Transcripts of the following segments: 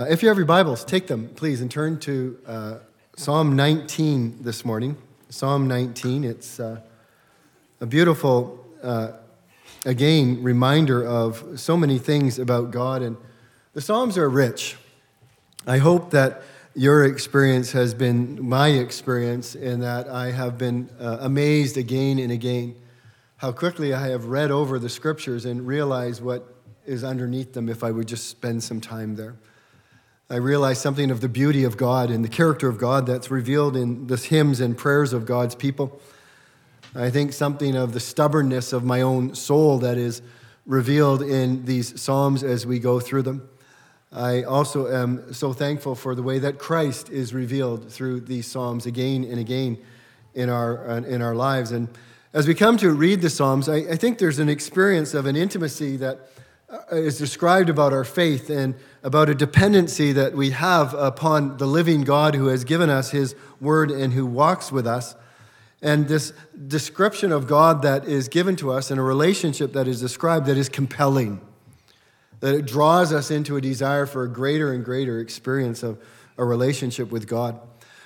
Uh, if you have your Bibles, take them, please, and turn to uh, Psalm 19 this morning. Psalm 19. It's uh, a beautiful, uh, again, reminder of so many things about God. And the Psalms are rich. I hope that your experience has been my experience in that I have been uh, amazed again and again how quickly I have read over the scriptures and realized what is underneath them if I would just spend some time there. I realize something of the beauty of God and the character of God that's revealed in the hymns and prayers of God's people. I think something of the stubbornness of my own soul that is revealed in these Psalms as we go through them. I also am so thankful for the way that Christ is revealed through these Psalms again and again in our, in our lives. And as we come to read the Psalms, I, I think there's an experience of an intimacy that uh, is described about our faith and about a dependency that we have upon the living God who has given us his word and who walks with us. And this description of God that is given to us and a relationship that is described that is compelling, that it draws us into a desire for a greater and greater experience of a relationship with God.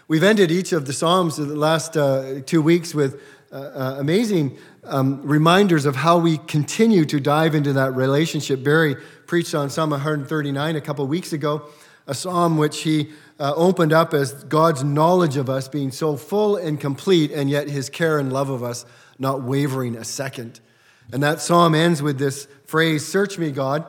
We've ended each of the Psalms in the last uh, two weeks with uh, uh, amazing um, reminders of how we continue to dive into that relationship. Barry preached on Psalm 139 a couple weeks ago, a psalm which he uh, opened up as God's knowledge of us being so full and complete, and yet his care and love of us not wavering a second. And that psalm ends with this phrase Search me, God,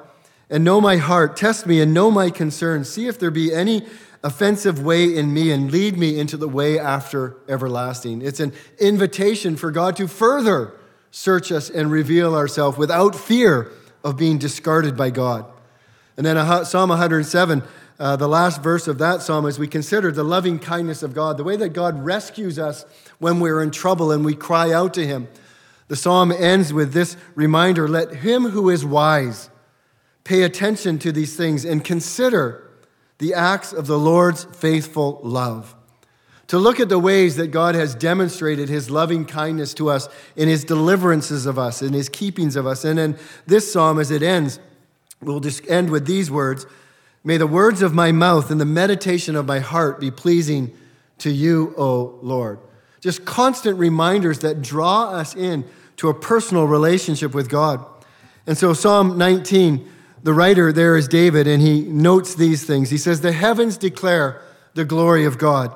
and know my heart. Test me and know my concerns. See if there be any offensive way in me and lead me into the way after everlasting. It's an invitation for God to further search us and reveal ourselves without fear of being discarded by God. And then Psalm 107, uh, the last verse of that psalm, as we consider the loving kindness of God, the way that God rescues us when we're in trouble and we cry out to Him. The psalm ends with this reminder let him who is wise pay attention to these things and consider the acts of the Lord's faithful love. To look at the ways that God has demonstrated his loving kindness to us in his deliverances of us, in his keepings of us. And then this psalm, as it ends, we'll just end with these words May the words of my mouth and the meditation of my heart be pleasing to you, O Lord. Just constant reminders that draw us in to a personal relationship with God. And so, Psalm 19 the writer there is David, and he notes these things. He says, The heavens declare the glory of God,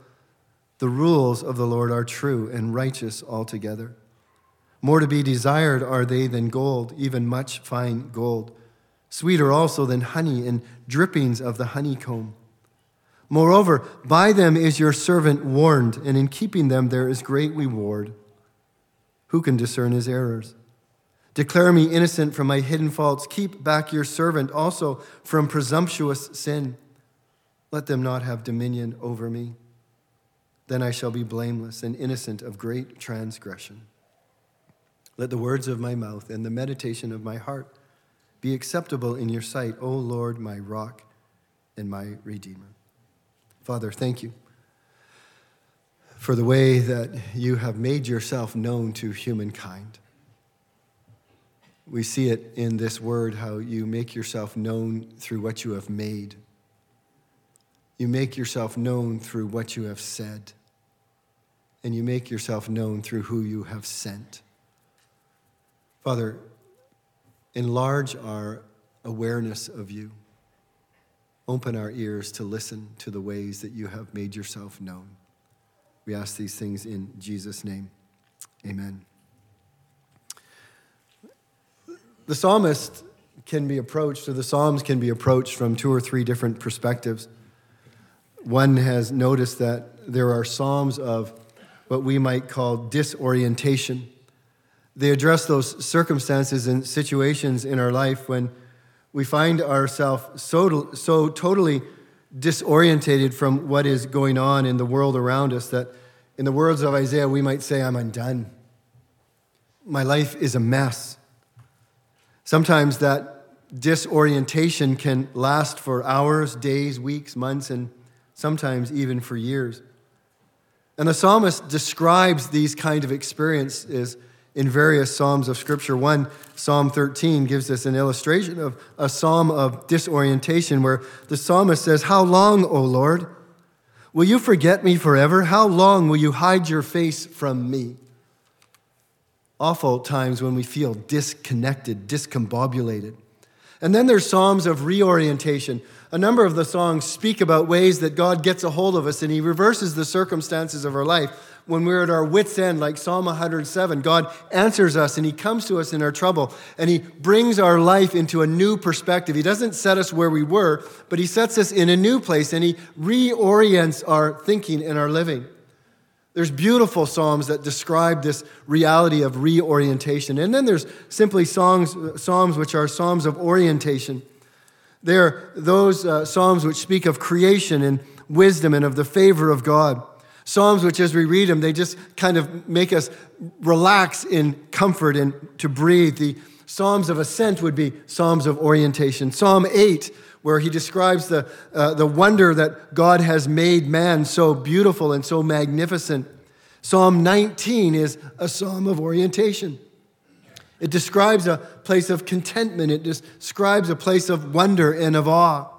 The rules of the Lord are true and righteous altogether. More to be desired are they than gold, even much fine gold. Sweeter also than honey and drippings of the honeycomb. Moreover, by them is your servant warned, and in keeping them there is great reward. Who can discern his errors? Declare me innocent from my hidden faults. Keep back your servant also from presumptuous sin. Let them not have dominion over me. Then I shall be blameless and innocent of great transgression. Let the words of my mouth and the meditation of my heart be acceptable in your sight, O Lord, my rock and my redeemer. Father, thank you for the way that you have made yourself known to humankind. We see it in this word how you make yourself known through what you have made. You make yourself known through what you have said. And you make yourself known through who you have sent. Father, enlarge our awareness of you. Open our ears to listen to the ways that you have made yourself known. We ask these things in Jesus' name. Amen. The psalmist can be approached, or the Psalms can be approached from two or three different perspectives. One has noticed that there are Psalms of what we might call disorientation. They address those circumstances and situations in our life when we find ourselves so, so totally disorientated from what is going on in the world around us that, in the words of Isaiah, we might say, I'm undone. My life is a mess. Sometimes that disorientation can last for hours, days, weeks, months, and sometimes even for years. And the psalmist describes these kind of experiences in various Psalms of Scripture. One, Psalm 13, gives us an illustration of a psalm of disorientation where the psalmist says, How long, O Lord? Will you forget me forever? How long will you hide your face from me? Awful times when we feel disconnected, discombobulated. And then there's Psalms of reorientation. A number of the songs speak about ways that God gets a hold of us and He reverses the circumstances of our life when we're at our wits' end, like Psalm 107, God answers us and He comes to us in our trouble and He brings our life into a new perspective. He doesn't set us where we were, but He sets us in a new place and He reorients our thinking and our living. There's beautiful psalms that describe this reality of reorientation. And then there's simply songs, psalms which are psalms of orientation. They're those uh, psalms which speak of creation and wisdom and of the favor of God. Psalms, which as we read them, they just kind of make us relax in comfort and to breathe. The Psalms of ascent would be Psalms of orientation. Psalm 8, where he describes the, uh, the wonder that God has made man so beautiful and so magnificent. Psalm 19 is a psalm of orientation. It describes a place of contentment, it describes a place of wonder and of awe.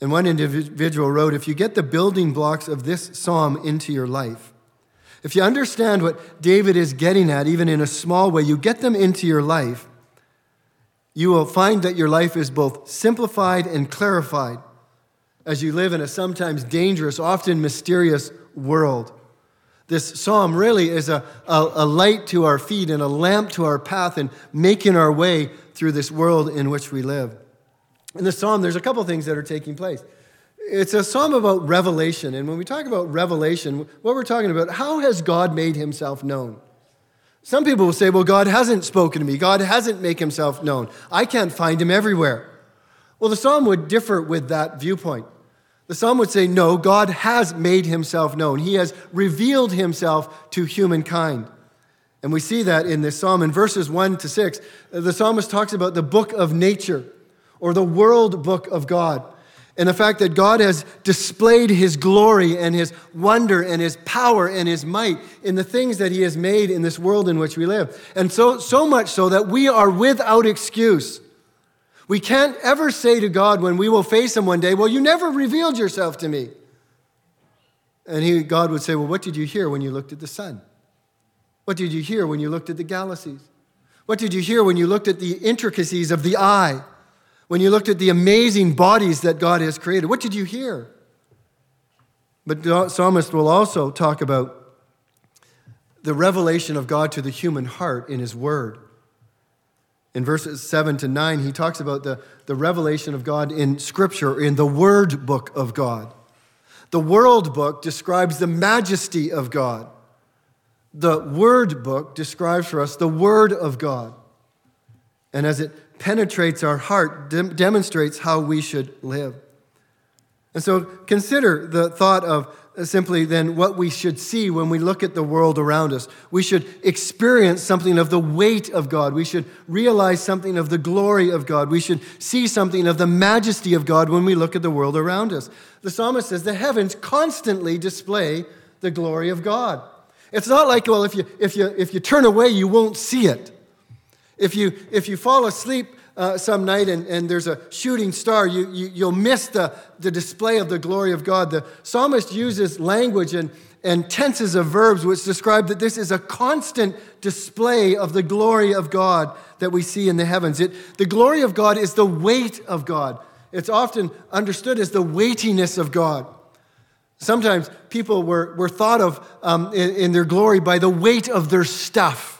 And one individual wrote If you get the building blocks of this psalm into your life, if you understand what David is getting at, even in a small way, you get them into your life, you will find that your life is both simplified and clarified as you live in a sometimes dangerous, often mysterious world. This psalm really is a, a, a, light to our feet and a lamp to our path in making our way through this world in which we live in the psalm, there's a couple things that are taking place. It's a psalm about revelation. And when we talk about revelation, what we're talking about, how has God made himself known? Some people will say, well, God hasn't spoken to me. God hasn't made himself known. I can't find him everywhere. Well, the psalm would differ with that viewpoint. The psalm would say, no, God has made himself known. He has revealed himself to humankind. And we see that in this psalm. In verses 1 to 6, the psalmist talks about the book of nature or the world book of God. And the fact that God has displayed his glory and his wonder and his power and his might in the things that he has made in this world in which we live. And so, so much so that we are without excuse. We can't ever say to God when we will face him one day, Well, you never revealed yourself to me. And he, God would say, Well, what did you hear when you looked at the sun? What did you hear when you looked at the galaxies? What did you hear when you looked at the intricacies of the eye? when you looked at the amazing bodies that God has created? What did you hear? But the psalmist will also talk about the revelation of God to the human heart in his word. In verses 7 to 9, he talks about the, the revelation of God in Scripture, in the Word book of God. The World book describes the majesty of God. The Word book describes for us the Word of God. And as it penetrates our heart, dem- demonstrates how we should live. And so consider the thought of simply then what we should see when we look at the world around us. We should experience something of the weight of God. We should realize something of the glory of God. We should see something of the majesty of God when we look at the world around us. The psalmist says the heavens constantly display the glory of God. It's not like, well, if you, if you, if you turn away, you won't see it. If you, if you fall asleep uh, some night and, and there's a shooting star, you, you, you'll miss the, the display of the glory of God. The psalmist uses language and, and tenses of verbs which describe that this is a constant display of the glory of God that we see in the heavens. It, the glory of God is the weight of God. It's often understood as the weightiness of God. Sometimes people were, were thought of um, in, in their glory by the weight of their stuff.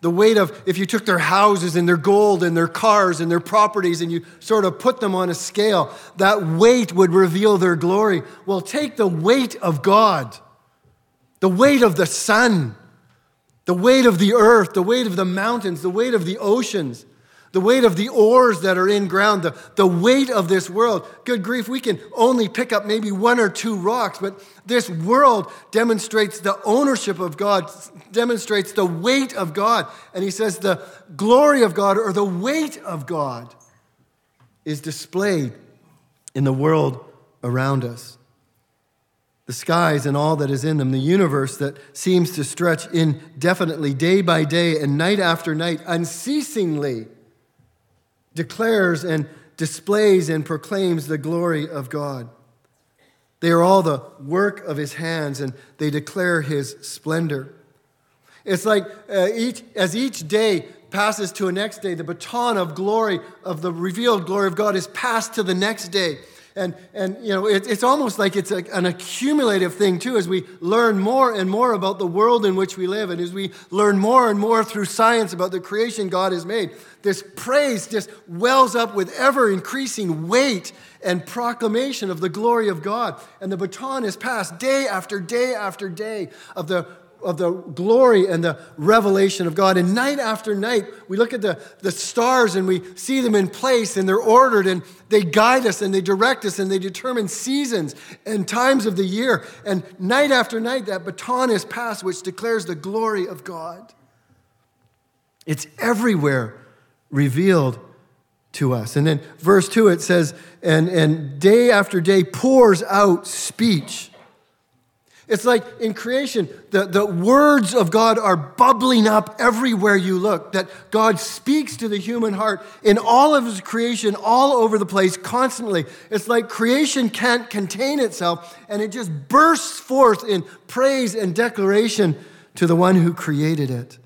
The weight of, if you took their houses and their gold and their cars and their properties and you sort of put them on a scale, that weight would reveal their glory. Well, take the weight of God, the weight of the sun, the weight of the earth, the weight of the mountains, the weight of the oceans, the weight of the ores that are in ground, the, the weight of this world. Good grief, we can only pick up maybe one or two rocks, but this world demonstrates the ownership of God, demonstrates the weight of God. And he says the glory of God or the weight of God is displayed in the world around us. The skies and all that is in them, the universe that seems to stretch indefinitely, day by day and night after night, unceasingly declares and displays and proclaims the glory of God. They are all the work of his hands and they declare his splendor. It's like uh, each, as each day passes to a next day, the baton of glory, of the revealed glory of God, is passed to the next day. And, and you know, it, it's almost like it's a, an accumulative thing, too, as we learn more and more about the world in which we live, and as we learn more and more through science about the creation God has made. This praise just wells up with ever increasing weight and proclamation of the glory of God. And the baton is passed day after day after day of the of the glory and the revelation of God. And night after night, we look at the, the stars and we see them in place and they're ordered and they guide us and they direct us and they determine seasons and times of the year. And night after night, that baton is passed, which declares the glory of God. It's everywhere revealed to us. And then verse 2 it says, and, and day after day pours out speech. It's like in creation, the, the words of God are bubbling up everywhere you look, that God speaks to the human heart in all of his creation, all over the place, constantly. It's like creation can't contain itself, and it just bursts forth in praise and declaration to the one who created it.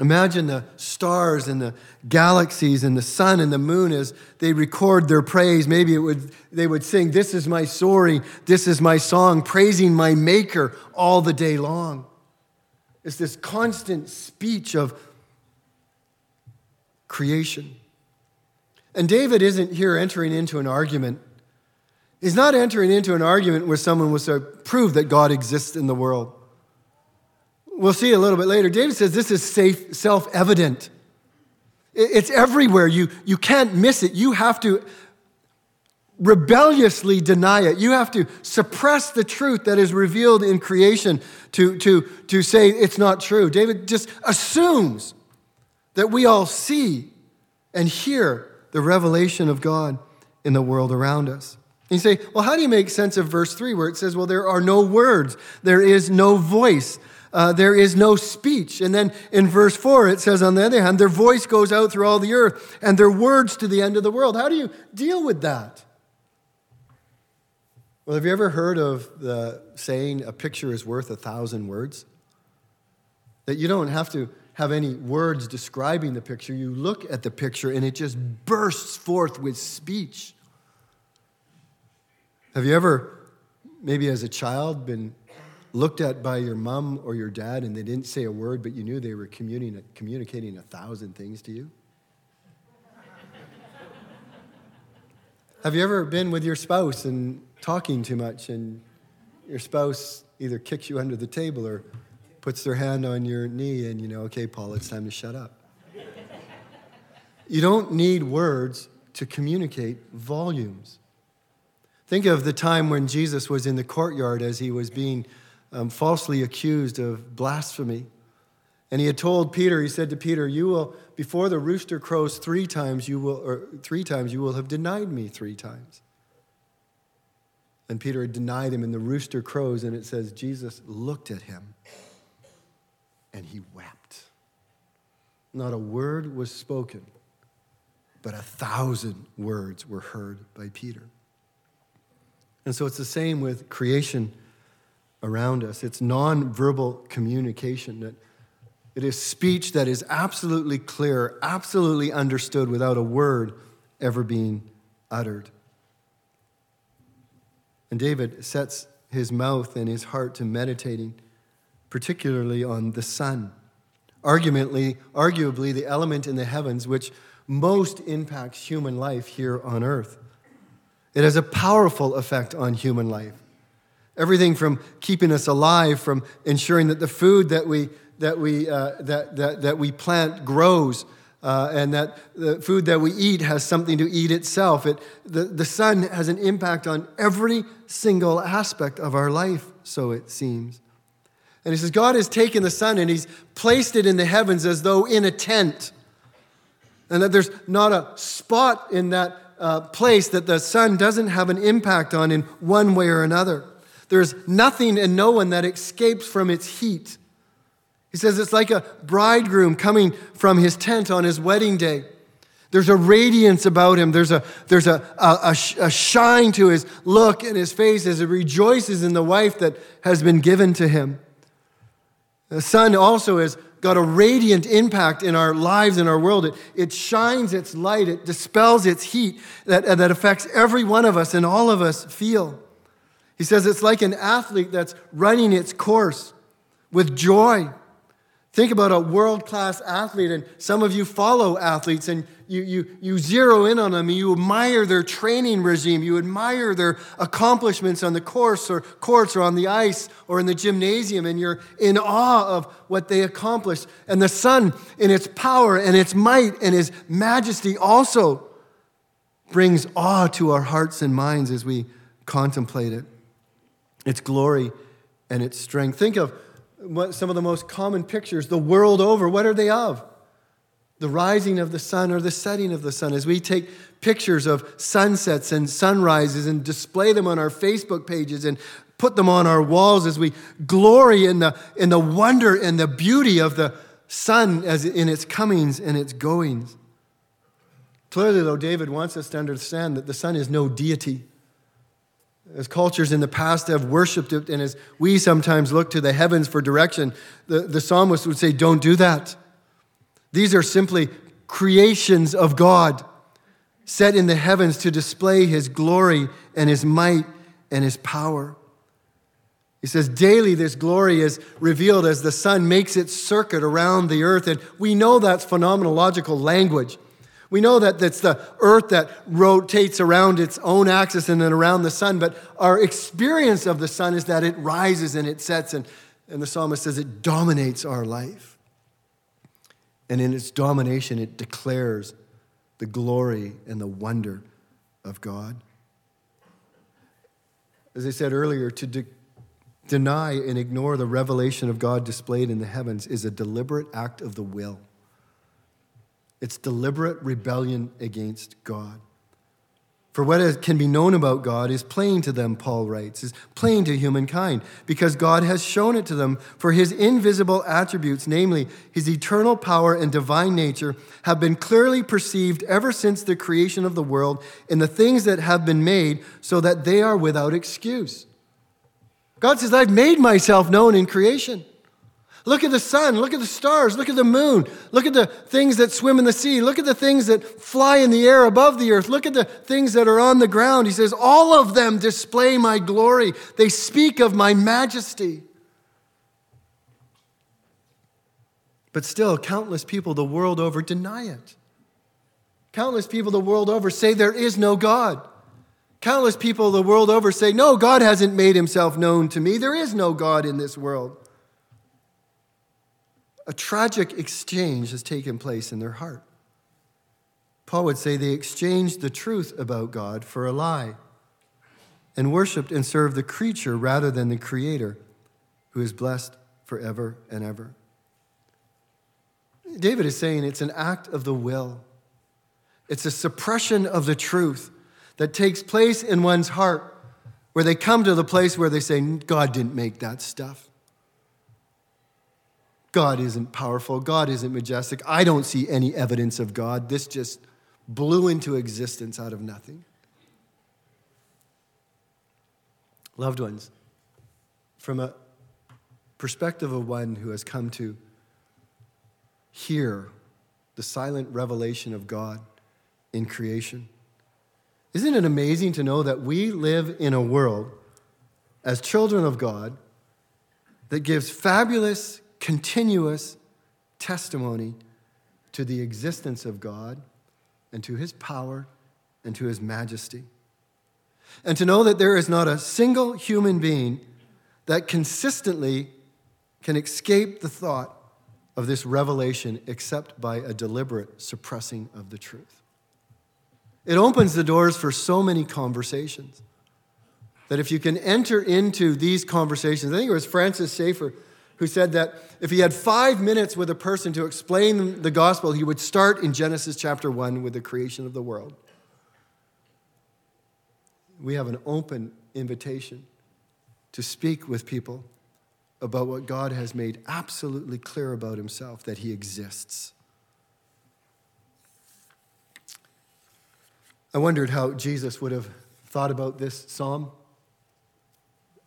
Imagine the stars and the galaxies and the sun and the moon as they record their praise. Maybe it would, they would sing, This is my story, this is my song, praising my Maker all the day long. It's this constant speech of creation. And David isn't here entering into an argument. He's not entering into an argument where someone was to prove that God exists in the world. We'll see a little bit later. David says this is safe, self-evident. It's everywhere. You, you can't miss it. You have to rebelliously deny it. You have to suppress the truth that is revealed in creation to, to, to say it's not true. David just assumes that we all see and hear the revelation of God in the world around us. And you say, well, how do you make sense of verse 3 where it says, well, there are no words, there is no voice? Uh, there is no speech. And then in verse 4, it says, on the other hand, their voice goes out through all the earth and their words to the end of the world. How do you deal with that? Well, have you ever heard of the saying, a picture is worth a thousand words? That you don't have to have any words describing the picture. You look at the picture and it just bursts forth with speech. Have you ever, maybe as a child, been looked at by your mom or your dad and they didn't say a word, but you knew they were communicating, communicating a thousand things to you? Have you ever been with your spouse and talking too much and your spouse either kicks you under the table or puts their hand on your knee and you know, okay, Paul, it's time to shut up? you don't need words to communicate volumes. Think of the time when Jesus was in the courtyard as he was being um, falsely accused of blasphemy. And he had told Peter, he said to Peter, You will, before the rooster crows three times, you will, or three times, you will have denied me three times. And Peter had denied him, and the rooster crows, and it says, Jesus looked at him and he wept. Not a word was spoken, but a thousand words were heard by Peter. And so it's the same with creation around us. It's nonverbal communication. That it is speech that is absolutely clear, absolutely understood without a word ever being uttered. And David sets his mouth and his heart to meditating, particularly on the sun. Arguably, arguably the element in the heavens which most impacts human life here on earth. It has a powerful effect on human life. Everything from keeping us alive, from ensuring that the food that we, that we, uh, that, that, that we plant grows, uh, and that the food that we eat has something to eat itself. It, the, the sun has an impact on every single aspect of our life, so it seems. And he says, God has taken the sun and he's placed it in the heavens as though in a tent. And that there's not a spot in that uh, place that the sun doesn't have an impact on in one way or another. There's nothing and no one that escapes from its heat. He says it's like a bridegroom coming from his tent on his wedding day. There's a radiance about him. There's a, there's a, a, a, shine to his look and his face as he rejoices in the wife that has been given to him. The sun also has got a radiant impact in our lives, in our world. It, it shines its light, it dispels its heat that, that affects every one of us and all of us feel. He says it's like an athlete that's running its course with joy Think about a world class athlete, and some of you follow athletes and you, you, you zero in on them, and you admire their training regime, you admire their accomplishments on the course or courts or on the ice or in the gymnasium, and you're in awe of what they accomplished. And the sun, in its power and its might and its majesty, also brings awe to our hearts and minds as we contemplate it. Its glory and its strength. Think of what, some of the most common pictures the world over. What are they of? The rising of the sun or the setting of the sun. As we take pictures of sunsets and sunrises and display them on our Facebook pages and put them on our walls as we glory in the, in the wonder and the beauty of the sun as in its comings and its goings. Clearly, though, David wants us to understand that the sun is no deity as cultures in the past have worshiped it, and as we sometimes look to the heavens for direction, the, the psalmist would say, Don't do that. These are simply creations of God set in the heavens to display his glory and his might and his power. He says, daily this glory is revealed as the sun makes its circuit around the earth. And we know that's phenomenological language. We know that it's the earth that rotates around its own axis and then around the sun, but our experience of the sun is that it rises and it sets, and, and the psalmist says it dominates our life. And in its domination, it declares the glory and the wonder of God. As I said earlier, to de- deny and ignore the revelation of God displayed in the heavens is a deliberate act of the will. It's deliberate rebellion against God. For what can be known about God is plain to them, Paul writes, is plain to humankind, because God has shown it to them. For his invisible attributes, namely his eternal power and divine nature, have been clearly perceived ever since the creation of the world in the things that have been made, so that they are without excuse. God says, I've made myself known in creation. Look at the sun. Look at the stars. Look at the moon. Look at the things that swim in the sea. Look at the things that fly in the air above the earth. Look at the things that are on the ground. He says, All of them display my glory. They speak of my majesty. But still, countless people the world over deny it. Countless people the world over say there is no God. Countless people the world over say, No, God hasn't made himself known to me. There is no God in this world a tragic exchange has taken place in their heart. Paul would say they exchanged the truth about God for a lie and worshiped and served the creature rather than the creator who is blessed forever and ever. David is saying it's an act of the will. It's a suppression of the truth that takes place in one's heart where they come to the place where they say, God didn't make that stuff. God isn't powerful. God isn't majestic. I don't see any evidence of God. This just blew into existence out of nothing. Loved ones, from a perspective of one who has come to hear the silent revelation of God in creation. Isn't it amazing to know that we live in a world as children of God that gives fabulous, continuous testimony to the existence of God and to his power and to his majesty? And to know that there is not a single human being that consistently can escape the thought of this revelation except by a deliberate suppressing of the truth. It opens the doors for so many conversations that if you can enter into these conversations, I think it was Francis Schaeffer who said that if he had five minutes with a person to explain the gospel, he would start in Genesis chapter 1 with the creation of the world. We have an open invitation to speak with people about what God has made absolutely clear about himself that he exists. I wondered how Jesus would have thought about this psalm.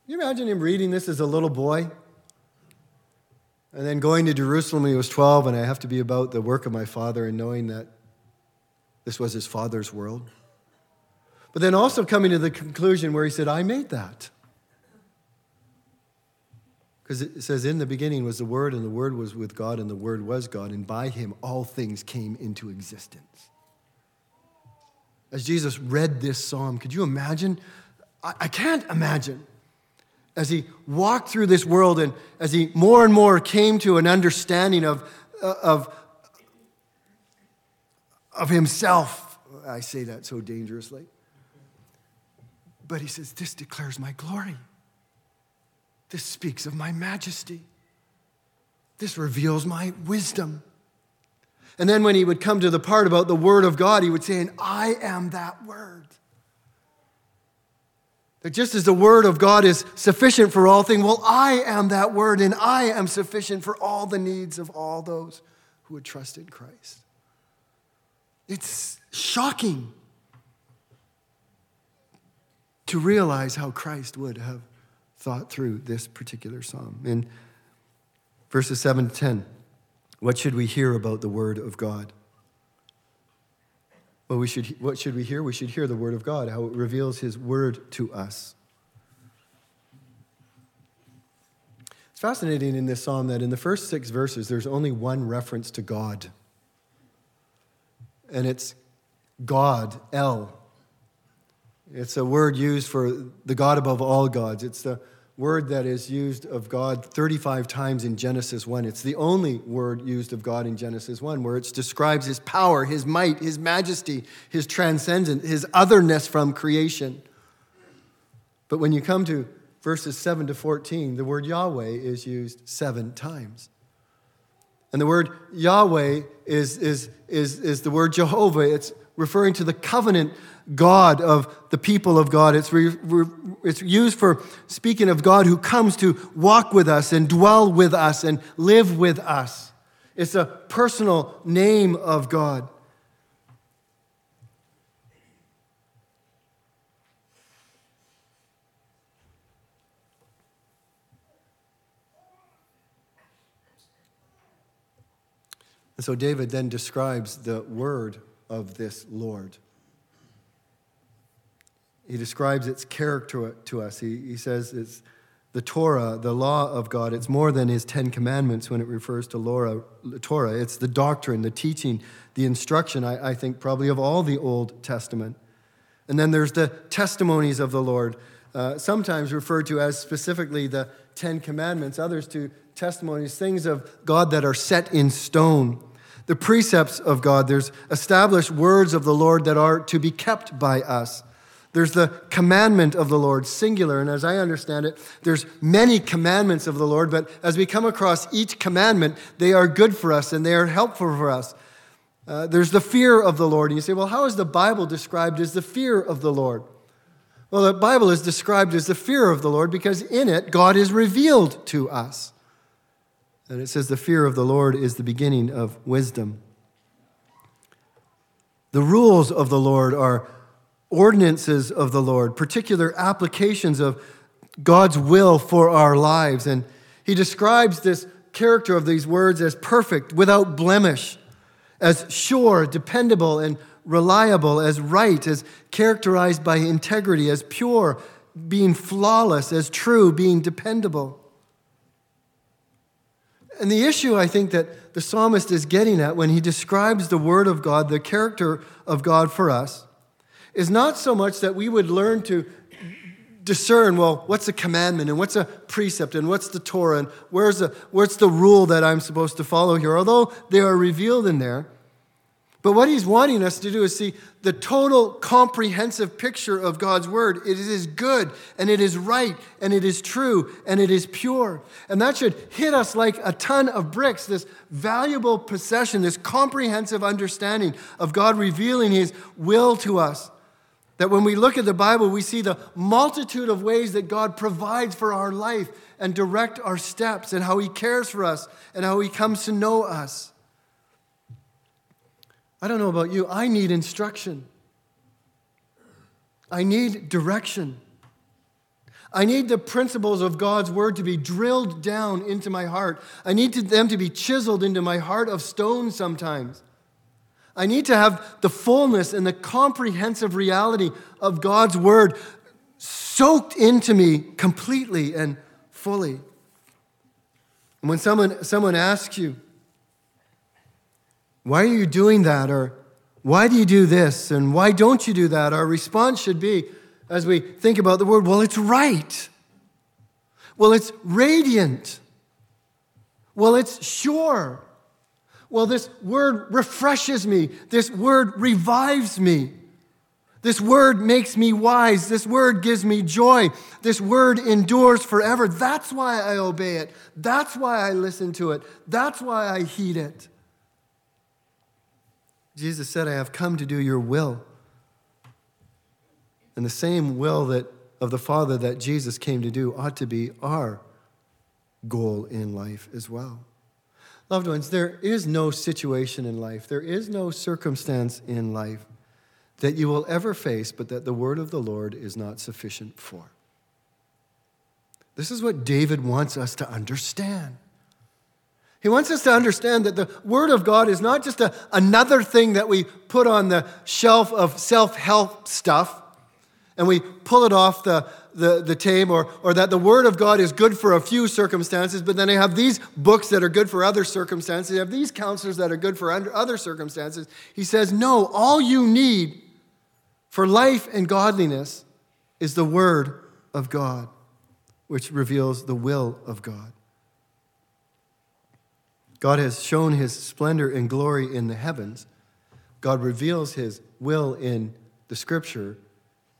Can you imagine him reading this as a little boy? And then going to Jerusalem when he was 12, and I have to be about the work of my father and knowing that this was his father's world. But then also coming to the conclusion where he said, I made that. Because it says, In the beginning was the Word, and the Word was with God, and the Word was God, and by him all things came into existence. As Jesus read this psalm, could you imagine? I, I can't imagine. As he walked through this world and as he more and more came to an understanding of, uh, of, of himself, I say that so dangerously. But he says, This declares my glory. This speaks of my majesty. This reveals my wisdom. And then when he would come to the part about the word of God, he would say, And I am that word. That just as the word of God is sufficient for all things, well, I am that word, and I am sufficient for all the needs of all those who would trust in Christ. It's shocking to realize how Christ would have thought through this particular psalm. In verses 7 to 10, what should we hear about the Word of God? Well, we should, what should we hear? We should hear the Word of God, how it reveals His Word to us. It's fascinating in this psalm that in the first six verses, there's only one reference to God. And it's God, El. It's a word used for the God above all gods. It's the word that is used of God 35 times in Genesis 1. It's the only word used of God in Genesis 1 where it describes his power, his might, his majesty, his transcendence, his otherness from creation. But when you come to verses 7 to 14, the word Yahweh is used seven times. And the word Yahweh is, is, is, is the word Jehovah. It's referring to the covenant God of the people of God. It's, re, re, it's used for speaking of God who comes to walk with us and dwell with us and live with us. It's a personal name of God. And so David then describes the word of this Lord. He describes its character to us. He, he says it's the Torah, the law of God. It's more than his Ten Commandments when it refers to Laura, Torah. It's the doctrine, the teaching, the instruction, I, I think, probably of all the Old Testament. And then there's the testimonies of the Lord, uh, sometimes referred to as specifically the Ten Commandments, others to testimonies, things of God that are set in stone the precepts of God. There's established words of the Lord that are to be kept by us. There's the commandment of the Lord, singular. And as I understand it, there's many commandments of the Lord, but as we come across each commandment, they are good for us and they are helpful for us. Uh, there's the fear of the Lord. And you say, well, how is the Bible described as the fear of the Lord? Well, the Bible is described as the fear of the Lord because in it, God is revealed to us. And it says, The fear of the Lord is the beginning of wisdom. The rules of the Lord are ordinances of the Lord, particular applications of God's will for our lives. And he describes this character of these words as perfect, without blemish, as sure, dependable, and reliable, as right, as characterized by integrity, as pure, being flawless, as true, being dependable. And the issue I think that the psalmist is getting at when he describes the Word of God, the character of God for us, is not so much that we would learn to discern, well, what's a commandment and what's a precept and what's the Torah and where's the, where's the rule that I'm supposed to follow here, although they are revealed in there. But what he's wanting us to do is see the total comprehensive picture of God's word. It is good and it is right and it is true and it is pure. And that should hit us like a ton of bricks, this valuable possession, this comprehensive understanding of God revealing his will to us. That when we look at the Bible, we see the multitude of ways that God provides for our life and direct our steps and how he cares for us and how he comes to know us. I don't know about you, I need instruction. I need direction. I need the principles of God's word to be drilled down into my heart. I need them to be chiseled into my heart of stone sometimes. I need to have the fullness and the comprehensive reality of God's word soaked into me completely and fully. And when someone, someone asks you, why are you doing that? Or why do you do this? And why don't you do that? Our response should be, as we think about the word, well, it's right. Well, it's radiant. Well, it's sure. Well, this word refreshes me. This word revives me. This word makes me wise. This word gives me joy. This word endures forever. That's why I obey it. That's why I listen to it. That's why I heed it. Jesus said, I have come to do your will. And the same will that of the Father that Jesus came to do ought to be our goal in life as well. Loved ones, there is no situation in life, there is no circumstance in life that you will ever face, but that the word of the Lord is not sufficient for. This is what David wants us to understand. He wants us to understand that the Word of God is not just a, another thing that we put on the shelf of self help stuff and we pull it off the, the, the table, or, or that the Word of God is good for a few circumstances, but then they have these books that are good for other circumstances. they have these counselors that are good for other circumstances. He says, No, all you need for life and godliness is the Word of God, which reveals the will of God. God has shown his splendor and glory in the heavens. God reveals his will in the scripture.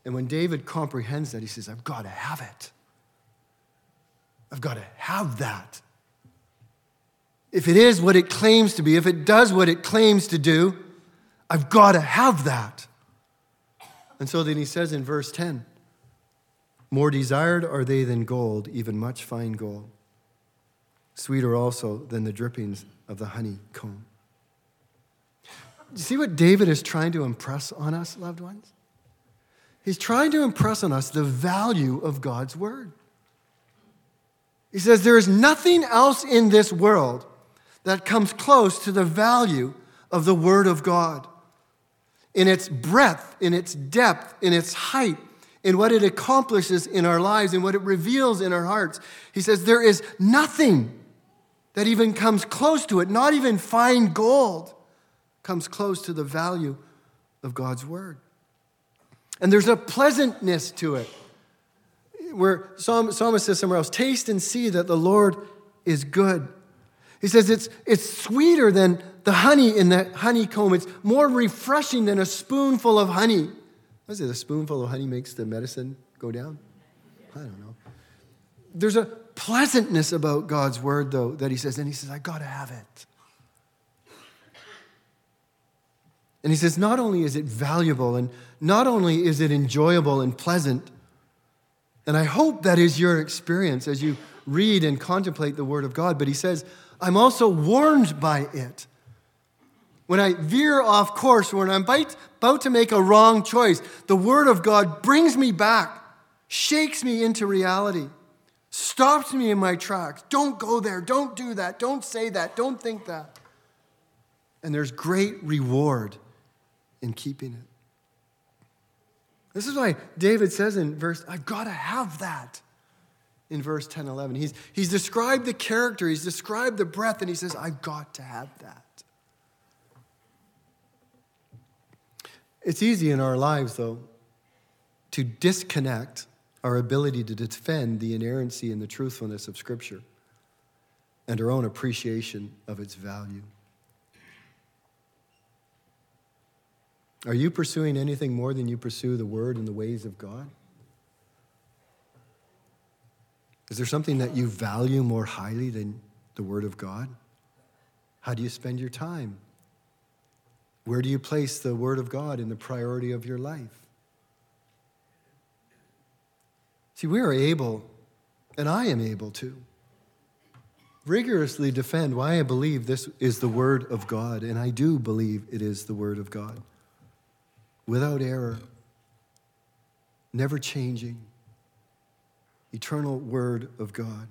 And when David comprehends that, he says, I've got to have it. I've got to have that. If it is what it claims to be, if it does what it claims to do, I've got to have that. And so then he says in verse 10 More desired are they than gold, even much fine gold sweeter also than the drippings of the honeycomb. You see what David is trying to impress on us, loved ones? He's trying to impress on us the value of God's word. He says, There is nothing else in this world that comes close to the value of the word of God in its breadth, in its depth, in its height, in what it accomplishes in our lives, in what it reveals in our hearts. He says, There is nothing that even comes close to it, not even fine gold, comes close to the value of God's word. And there's a pleasantness to it. Where Psalm, Psalmist says somewhere else, taste and see that the Lord is good. He says it's, it's sweeter than the honey in the honeycomb. It's more refreshing than a spoonful of honey. What is it? A spoonful of honey makes the medicine go down? I don't know. There's a pleasantness about God's word, though, that he says, and he says, I got to have it. And he says, not only is it valuable and not only is it enjoyable and pleasant, and I hope that is your experience as you read and contemplate the Word of God, but he says, I'm also warned by it. When I veer off course, when I'm about to make a wrong choice, the Word of God brings me back, shakes me into reality stops me in my tracks. Don't go there. Don't do that. Don't say that. Don't think that. And there's great reward in keeping it. This is why David says in verse, I've got to have that. In verse 10 11. He's, he's described the character, he's described the breath, and he says, I've got to have that. It's easy in our lives, though, to disconnect our ability to defend the inerrancy and the truthfulness of Scripture and our own appreciation of its value. Are you pursuing anything more than you pursue the Word and the ways of God? Is there something that you value more highly than the Word of God? How do you spend your time? Where do you place the Word of God in the priority of your life? See, we are able, and I am able to, rigorously defend why I believe this is the Word of God, and I do believe it is the Word of God without error, never changing, eternal Word of God.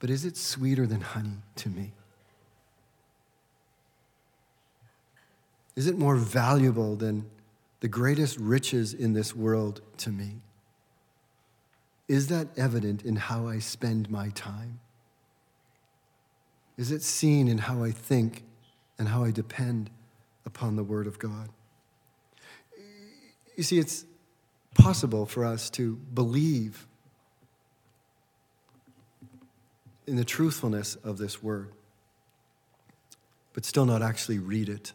But is it sweeter than honey to me? Is it more valuable than the greatest riches in this world to me? Is that evident in how I spend my time? Is it seen in how I think and how I depend upon the Word of God. You see, it's possible for us to believe in the truthfulness of this Word, but still not actually read it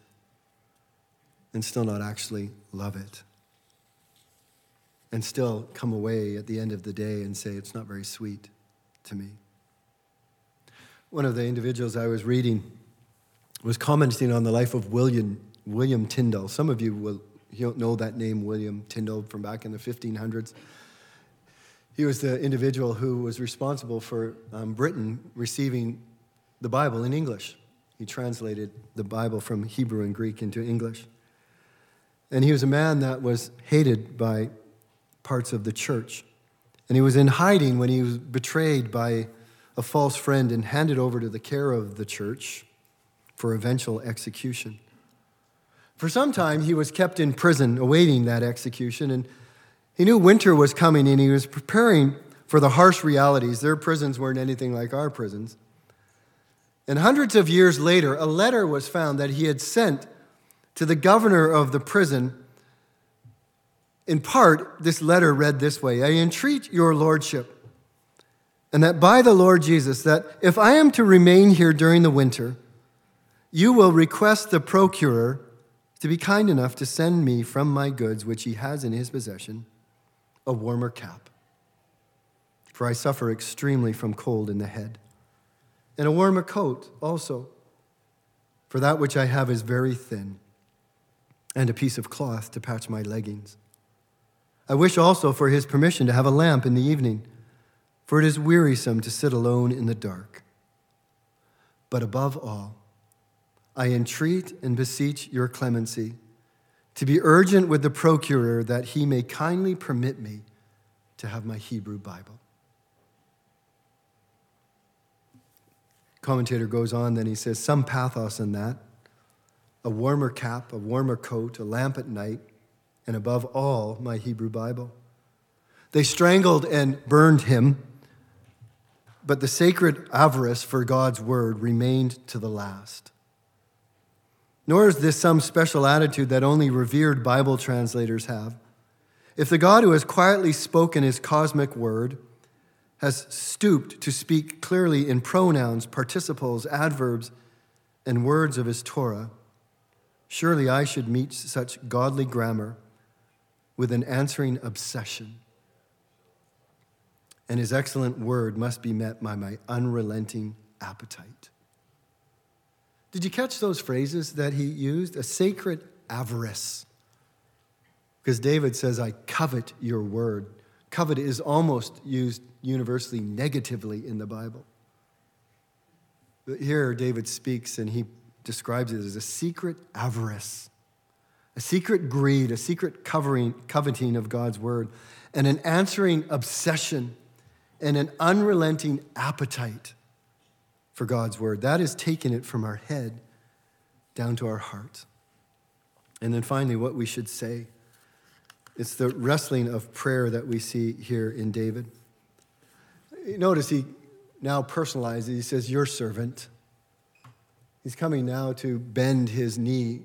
and still not actually love it. And still come away at the end of the day and say, it's not very sweet to me. One of the individuals I was reading was commenting on the life of William, William Tyndale. Some of you will know that name, William Tyndale, from back in the 1500s. He was the individual who was responsible for um, Britain receiving the Bible in English. He translated the Bible from Hebrew and Greek into English. And he was a man that was hated by parts of the church. And he was in hiding when he was betrayed by a false friend and handed over to the care of the church for eventual execution. For some time, he was kept in prison awaiting that execution, and he knew winter was coming and he was preparing for the harsh realities. Their prisons weren't anything like our prisons. And hundreds of years later, a letter was found that he had sent to the governor of the prison. In part, this letter read this way I entreat your lordship, and that by the Lord Jesus, that if I am to remain here during the winter, you will request the procurer to be kind enough to send me from my goods, which he has in his possession, a warmer cap. For I suffer extremely from cold in the head, and a warmer coat also, for that which I have is very thin, and a piece of cloth to patch my leggings. I wish also for his permission to have a lamp in the evening, for it is wearisome to sit alone in the dark. But above all, I entreat and beseech your clemency to be urgent with the procurer that he may kindly permit me to have my Hebrew Bible. Commentator goes on, then he says, Some pathos in that a warmer cap, a warmer coat, a lamp at night, and above all, my Hebrew Bible. They strangled and burned him, but the sacred avarice for God's word remained to the last. Nor is this some special attitude that only revered Bible translators have. If the God who has quietly spoken his cosmic word has stooped to speak clearly in pronouns, participles, adverbs, and words of his Torah, surely I should meet such godly grammar with an answering obsession. And his excellent word must be met by my unrelenting appetite. Did you catch those phrases that he used? A sacred avarice. Because David says, I covet your word. Covet is almost used universally negatively in the Bible. But here, David speaks and he describes it as a secret avarice, a secret greed, a secret covering, coveting of God's word, and an answering obsession and an unrelenting appetite for God's word. That is taking it from our head down to our heart. And then finally, what we should say. It's the wrestling of prayer that we see here in David. Notice he now personalizes, he says, Your servant. He's coming now to bend his knee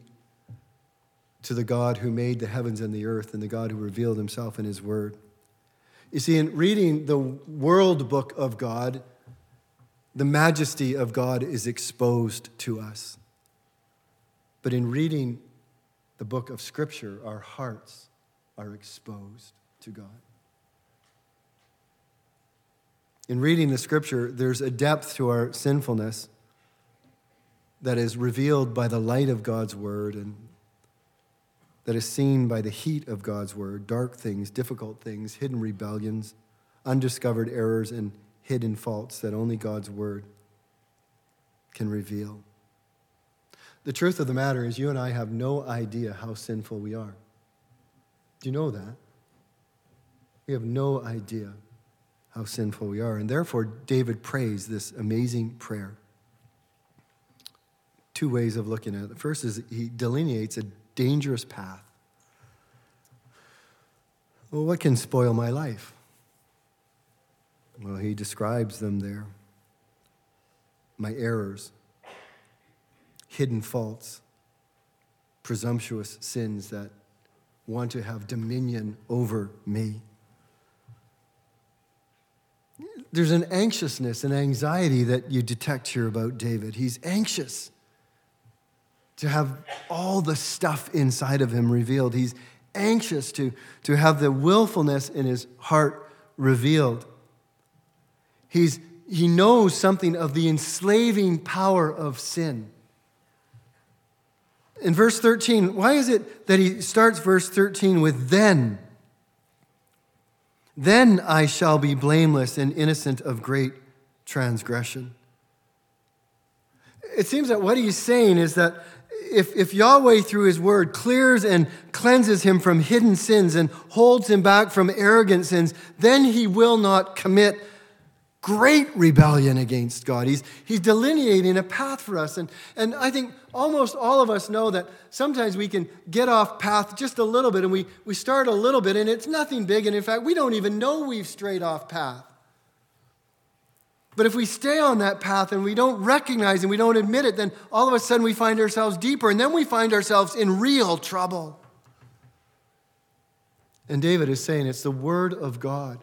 to the God who made the heavens and the earth and the God who revealed himself in his word. You see, in reading the world book of God, the majesty of God is exposed to us. But in reading the book of Scripture, our hearts are exposed to God. In reading the Scripture, there's a depth to our sinfulness that is revealed by the light of God's Word and that is seen by the heat of God's Word dark things, difficult things, hidden rebellions, undiscovered errors, and hidden faults that only God's Word can reveal. The truth of the matter is, you and I have no idea how sinful we are. Do you know that? We have no idea how sinful we are. And therefore, David prays this amazing prayer. Two ways of looking at it. The first is he delineates a dangerous path. Well, what can spoil my life? Well, he describes them there my errors, hidden faults, presumptuous sins that want to have dominion over me. There's an anxiousness an anxiety that you detect here about David. He's anxious to have all the stuff inside of him revealed. He's anxious to, to have the willfulness in his heart revealed. He's, he knows something of the enslaving power of sin. In verse 13, why is it that he starts verse 13 with then? Then I shall be blameless and innocent of great transgression. It seems that what he's saying is that if, if Yahweh, through his word, clears and cleanses him from hidden sins and holds him back from arrogant sins, then he will not commit great rebellion against God. He's, he's delineating a path for us. And, and I think almost all of us know that sometimes we can get off path just a little bit and we, we start a little bit and it's nothing big. And in fact, we don't even know we've strayed off path. But if we stay on that path and we don't recognize and we don't admit it, then all of a sudden we find ourselves deeper and then we find ourselves in real trouble. And David is saying it's the Word of God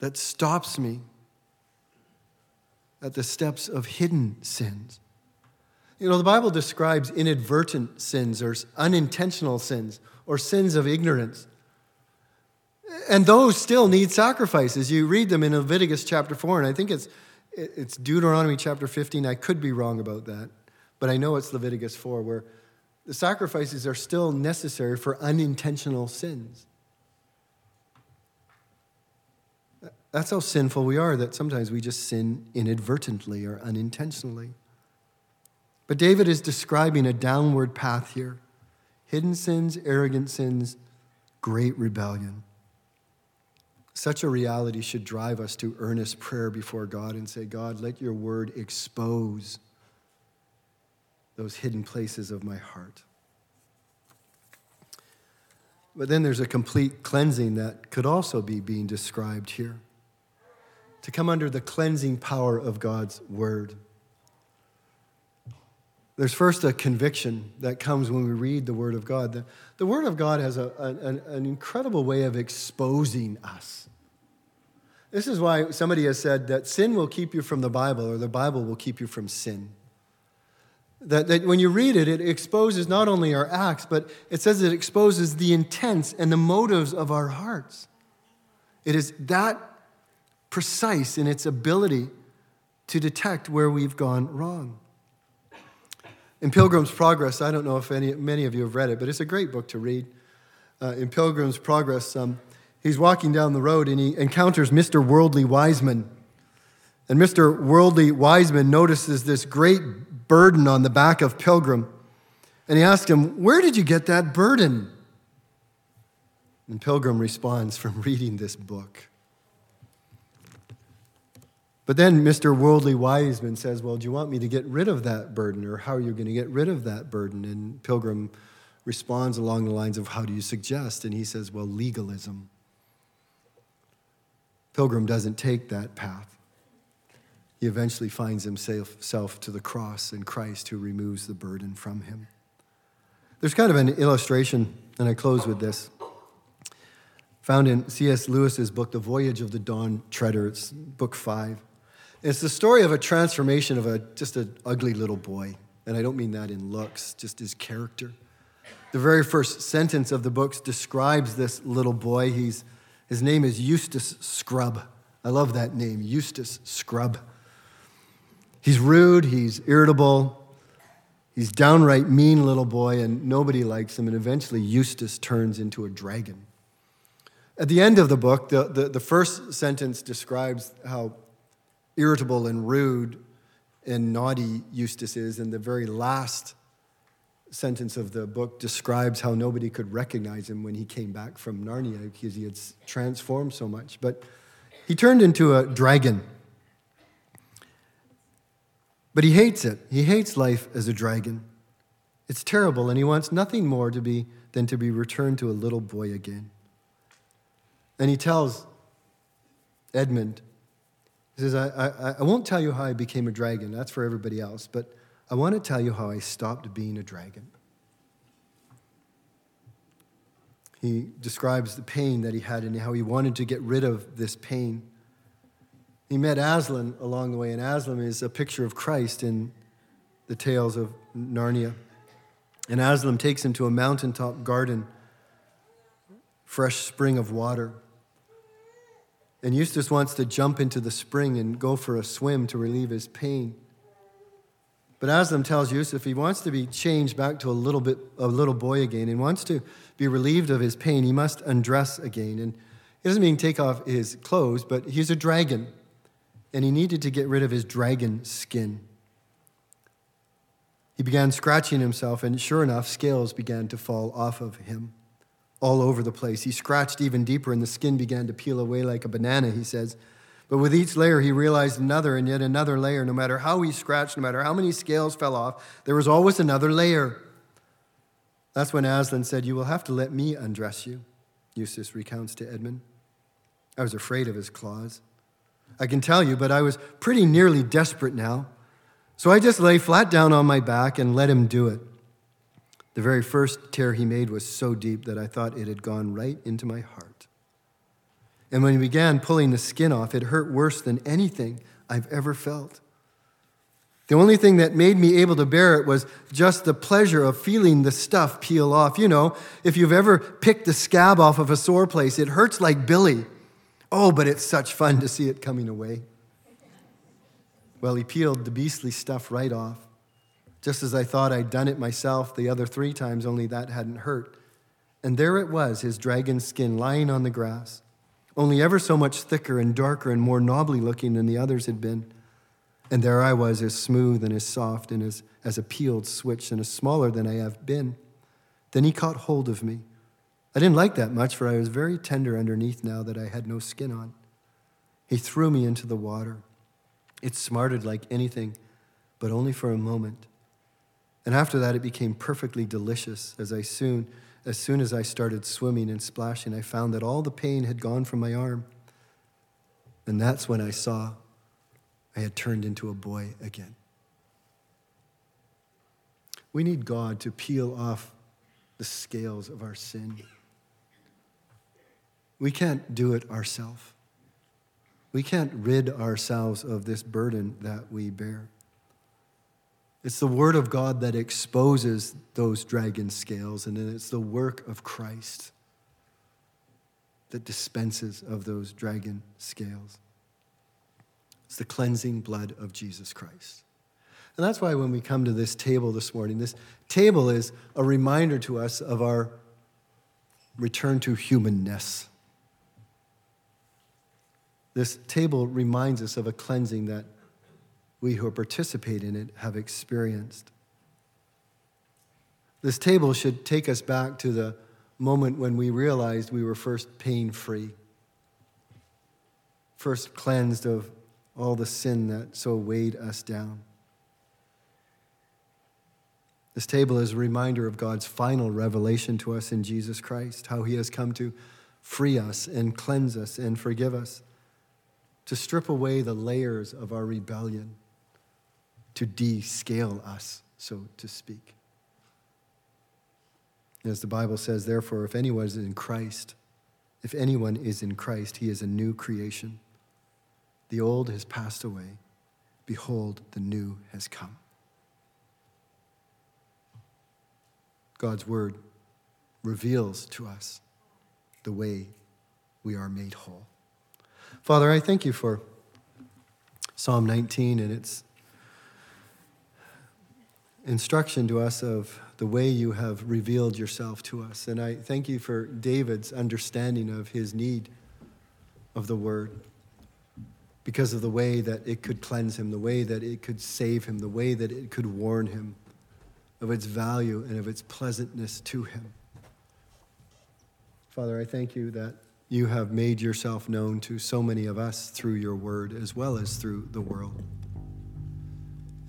that stops me at the steps of hidden sins. You know, the Bible describes inadvertent sins or unintentional sins or sins of ignorance. And those still need sacrifices. You read them in Leviticus chapter 4, and I think it's, it's Deuteronomy chapter 15. I could be wrong about that, but I know it's Leviticus 4, where the sacrifices are still necessary for unintentional sins. That's how sinful we are, that sometimes we just sin inadvertently or unintentionally. But David is describing a downward path here hidden sins, arrogant sins, great rebellion. Such a reality should drive us to earnest prayer before God and say, God, let your word expose those hidden places of my heart. But then there's a complete cleansing that could also be being described here to come under the cleansing power of God's word. There's first a conviction that comes when we read the Word of God. The, the Word of God has a, an, an incredible way of exposing us. This is why somebody has said that sin will keep you from the Bible, or the Bible will keep you from sin. That, that when you read it, it exposes not only our acts, but it says it exposes the intents and the motives of our hearts. It is that precise in its ability to detect where we've gone wrong. In Pilgrim's Progress, I don't know if any, many of you have read it, but it's a great book to read. Uh, in Pilgrim's Progress, um, he's walking down the road and he encounters Mr. Worldly Wiseman. And Mr. Worldly Wiseman notices this great burden on the back of Pilgrim. And he asks him, Where did you get that burden? And Pilgrim responds, From reading this book. But then Mr. Worldly Wiseman says, Well, do you want me to get rid of that burden? Or how are you going to get rid of that burden? And Pilgrim responds along the lines of, How do you suggest? And he says, Well, legalism. Pilgrim doesn't take that path. He eventually finds himself to the cross and Christ who removes the burden from him. There's kind of an illustration, and I close with this. Found in C.S. Lewis's book, The Voyage of the Dawn Treader. It's book five. It's the story of a transformation of a just an ugly little boy. And I don't mean that in looks, just his character. The very first sentence of the book describes this little boy. He's, his name is Eustace Scrubb. I love that name, Eustace Scrubb. He's rude, he's irritable, he's downright mean little boy, and nobody likes him. And eventually, Eustace turns into a dragon. At the end of the book, the, the, the first sentence describes how irritable and rude and naughty Eustace is, and the very last sentence of the book describes how nobody could recognize him when he came back from Narnia because he had transformed so much. But he turned into a dragon. But he hates it. He hates life as a dragon. It's terrible, and he wants nothing more to be than to be returned to a little boy again. And he tells Edmund, he says, I, I, I won't tell you how I became a dragon. That's for everybody else. But I want to tell you how I stopped being a dragon. He describes the pain that he had and how he wanted to get rid of this pain. He met Aslan along the way, and Aslan is a picture of Christ in the tales of Narnia. And Aslan takes him to a mountaintop garden, fresh spring of water. And Eustace wants to jump into the spring and go for a swim to relieve his pain. But Aslan tells Eustace he wants to be changed back to a little bit a little boy again and wants to be relieved of his pain. He must undress again. And he doesn't mean take off his clothes, but he's a dragon and he needed to get rid of his dragon skin. He began scratching himself, and sure enough, scales began to fall off of him all over the place. He scratched even deeper, and the skin began to peel away like a banana, he says. But with each layer, he realized another and yet another layer. No matter how he scratched, no matter how many scales fell off, there was always another layer. That's when Aslan said, You will have to let me undress you, Eustace recounts to Edmund. I was afraid of his claws. I can tell you, but I was pretty nearly desperate now. So I just lay flat down on my back and let him do it. The very first tear he made was so deep that I thought it had gone right into my heart. And when he began pulling the skin off, it hurt worse than anything I've ever felt. The only thing that made me able to bear it was just the pleasure of feeling the stuff peel off. You know, if you've ever picked the scab off of a sore place, it hurts like Billy. Oh, but it's such fun to see it coming away. Well, he peeled the beastly stuff right off, just as I thought I'd done it myself the other three times, only that hadn't hurt. And there it was, his dragon skin lying on the grass, only ever so much thicker and darker and more knobbly looking than the others had been. And there I was, as smooth and as soft and as, as a peeled switch and as smaller than I have been. Then he caught hold of me I didn't like that much, for I was very tender underneath now that I had no skin on. He threw me into the water. It smarted like anything, but only for a moment. And after that, it became perfectly delicious as I soon, as soon as I started swimming and splashing, I found that all the pain had gone from my arm. And that's when I saw I had turned into a boy again. We need God to peel off the scales of our sin. We can't do it ourselves. We can't rid ourselves of this burden that we bear. It's the Word of God that exposes those dragon scales, and then it's the work of Christ that dispenses of those dragon scales. It's the cleansing blood of Jesus Christ. And that's why when we come to this table this morning, this table is a reminder to us of our return to humanness. This table reminds us of a cleansing that we who participate in it have experienced. This table should take us back to the moment when we realized we were first pain free, first cleansed of all the sin that so weighed us down. This table is a reminder of God's final revelation to us in Jesus Christ, how he has come to free us and cleanse us and forgive us, to strip away the layers of our rebellion, to descale us, so to speak. As the Bible says, therefore, if anyone is in Christ, if anyone is in Christ, he is a new creation. The old has passed away. Behold, the new has come. God's word reveals to us the way we are made whole. Father, I thank you for Psalm 19 and its instruction to us of the way you have revealed yourself to us. And I thank you for David's understanding of his need of the word because of the way that it could cleanse him, the way that it could save him, the way that it could warn him of its value and of its pleasantness to him. Father, I thank you that you have made yourself known to so many of us through your word as well as through the world.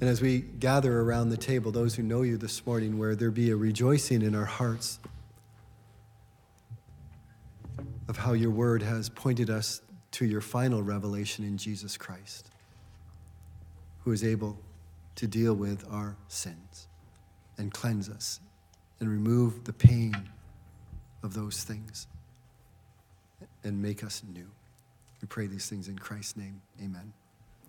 And as we gather around the table, those who know you this morning, where there be a rejoicing in our hearts of how your word has pointed us to your final revelation in Jesus Christ, who is able to deal with our sins and cleanse us and remove the pain of those things and make us new. We pray these things in Christ's name. Amen.